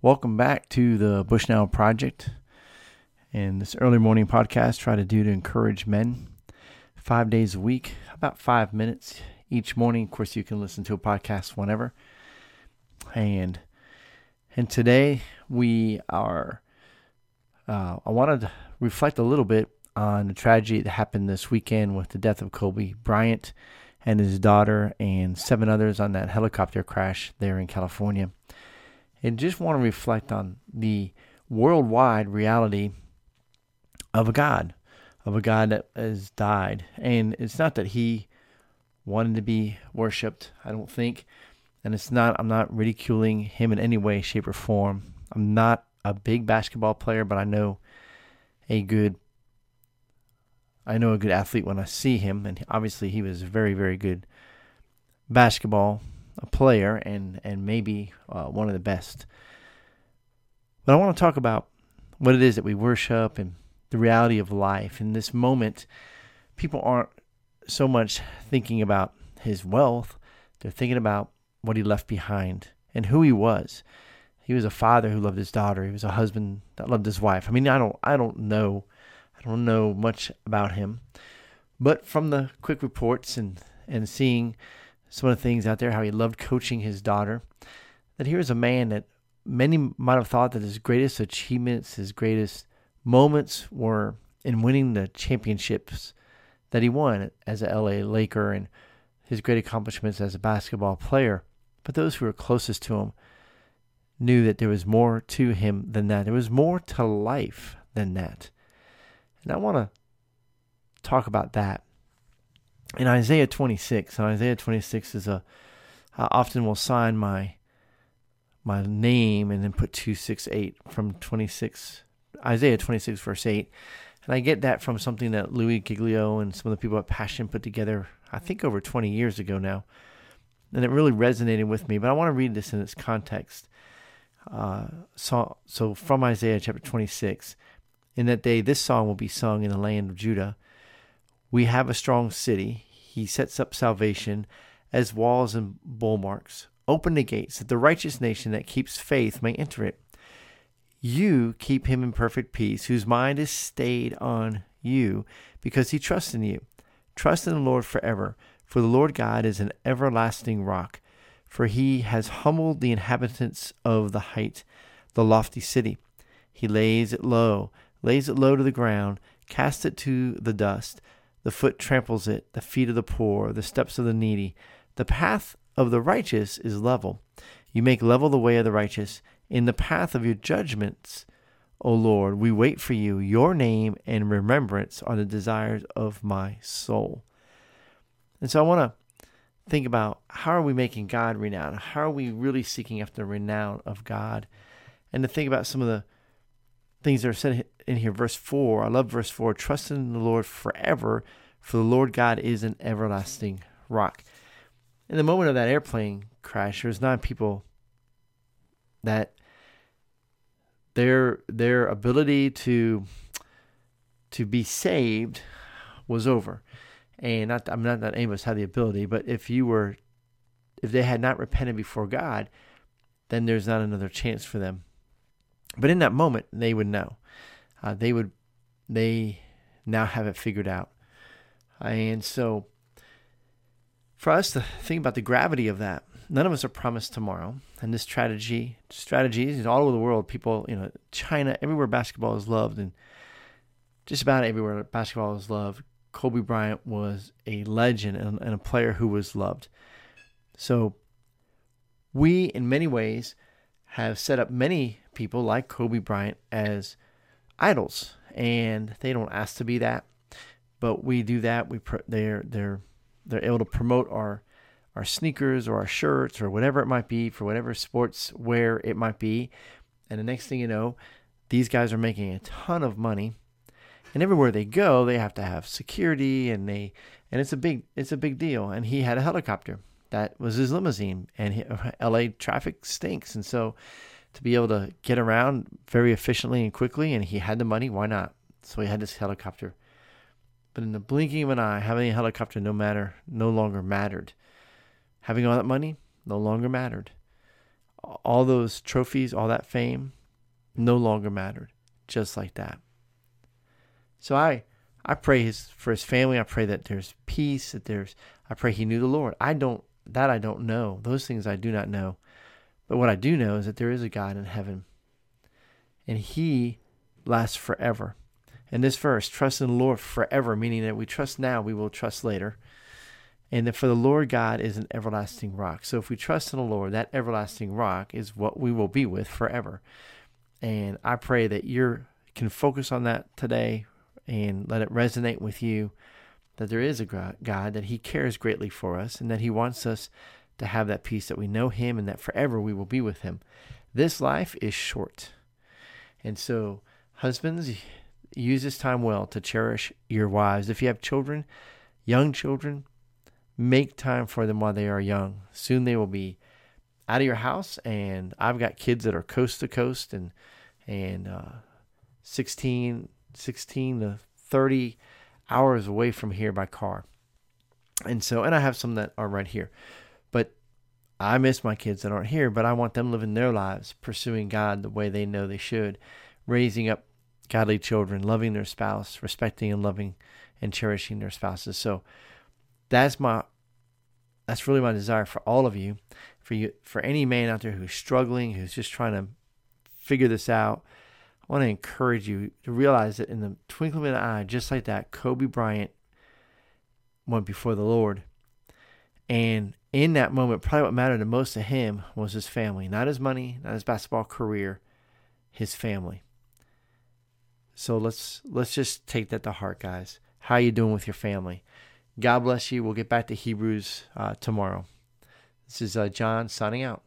Welcome back to the Bushnell Project. And this early morning podcast, try to do to encourage men five days a week, about five minutes each morning. Of course, you can listen to a podcast whenever. And and today we are. Uh, I wanted to reflect a little bit on the tragedy that happened this weekend with the death of Kobe Bryant and his daughter and seven others on that helicopter crash there in California. And just want to reflect on the worldwide reality of a God, of a God that has died. And it's not that he wanted to be worshiped, I don't think. And it's not, I'm not ridiculing him in any way, shape, or form. I'm not a big basketball player, but I know a good I know a good athlete when I see him, and obviously he was very, very good basketball player and and maybe uh, one of the best. But I want to talk about what it is that we worship and the reality of life. In this moment, people aren't so much thinking about his wealth; they're thinking about what he left behind and who he was. He was a father who loved his daughter. He was a husband that loved his wife. I mean, I don't I don't know I don't know much about him, but from the quick reports and, and seeing some of the things out there, how he loved coaching his daughter, that here's a man that many might have thought that his greatest achievements, his greatest moments were in winning the championships that he won as a LA Laker and his great accomplishments as a basketball player. But those who were closest to him knew that there was more to him than that. There was more to life than that. And I want to talk about that. In Isaiah 26, Isaiah 26 is a, I often will sign my my name and then put 268 from 26, Isaiah 26, verse 8. And I get that from something that Louie Giglio and some of the people at Passion put together, I think over 20 years ago now. And it really resonated with me. But I want to read this in its context. Uh, so, so from Isaiah chapter 26 in that day, this song will be sung in the land of Judah. We have a strong city. He sets up salvation as walls and bulwarks. Open the gates that the righteous nation that keeps faith may enter it. You keep him in perfect peace, whose mind is stayed on you, because he trusts in you. Trust in the Lord forever, for the Lord God is an everlasting rock. For he has humbled the inhabitants of the height, the lofty city. He lays it low lays it low to the ground, casts it to the dust. The foot tramples it, the feet of the poor, the steps of the needy. The path of the righteous is level. You make level the way of the righteous. In the path of your judgments, O Lord, we wait for you. Your name and remembrance are the desires of my soul. And so I want to think about how are we making God renowned? How are we really seeking after the renown of God? And to think about some of the things that are said in here. Verse 4, I love verse 4 trust in the Lord forever, for the Lord God is an everlasting rock. In the moment of that airplane crash, there was nine people that their their ability to to be saved was over. And not, I'm not that us had the ability, but if you were, if they had not repented before God, then there's not another chance for them but in that moment, they would know. Uh, they would, they now have it figured out. And so, for us to think about the gravity of that, none of us are promised tomorrow. And this strategy, strategies all over the world, people, you know, China, everywhere basketball is loved, and just about everywhere basketball is loved. Kobe Bryant was a legend and, and a player who was loved. So, we, in many ways, have set up many people like Kobe Bryant as idols, and they don't ask to be that, but we do that. We they're they're they're able to promote our our sneakers or our shirts or whatever it might be for whatever sports wear it might be, and the next thing you know, these guys are making a ton of money, and everywhere they go, they have to have security, and they and it's a big it's a big deal. And he had a helicopter that was his limousine, and he, L.A. traffic stinks, and so to be able to get around very efficiently and quickly, and he had the money. Why not? So he had this helicopter. But in the blinking of an eye, having a helicopter no matter no longer mattered. Having all that money no longer mattered. all those trophies, all that fame, no longer mattered. Just like that. So I I pray his for his family. I pray that there's peace. That there's. I pray he knew the Lord. I don't. That I don't know. Those things I do not know. But what I do know is that there is a God in heaven, and He lasts forever. And this verse, trust in the Lord forever, meaning that we trust now, we will trust later. And that for the Lord God is an everlasting rock. So if we trust in the Lord, that everlasting rock is what we will be with forever. And I pray that you can focus on that today and let it resonate with you that there is a God, that He cares greatly for us, and that He wants us to have that peace that we know Him and that forever we will be with Him. This life is short. And so, husbands, use this time well to cherish your wives. If you have children, young children, make time for them while they are young. Soon they will be out of your house, and I've got kids that are coast to coast and and uh, 16, 16 to 30 hours away from here by car. And so, and I have some that are right here. But I miss my kids that aren't here, but I want them living their lives, pursuing God the way they know they should, raising up godly children, loving their spouse, respecting and loving and cherishing their spouses. So that's my that's really my desire for all of you, for you for any man out there who's struggling, who's just trying to figure this out. I want to encourage you to realize that in the twinkling of an eye, just like that, Kobe Bryant went before the Lord. And in that moment, probably what mattered the most to him was his family, not his money, not his basketball career, his family. So let's let's just take that to heart, guys. How you doing with your family? God bless you. We'll get back to Hebrews uh, tomorrow. This is uh, John signing out.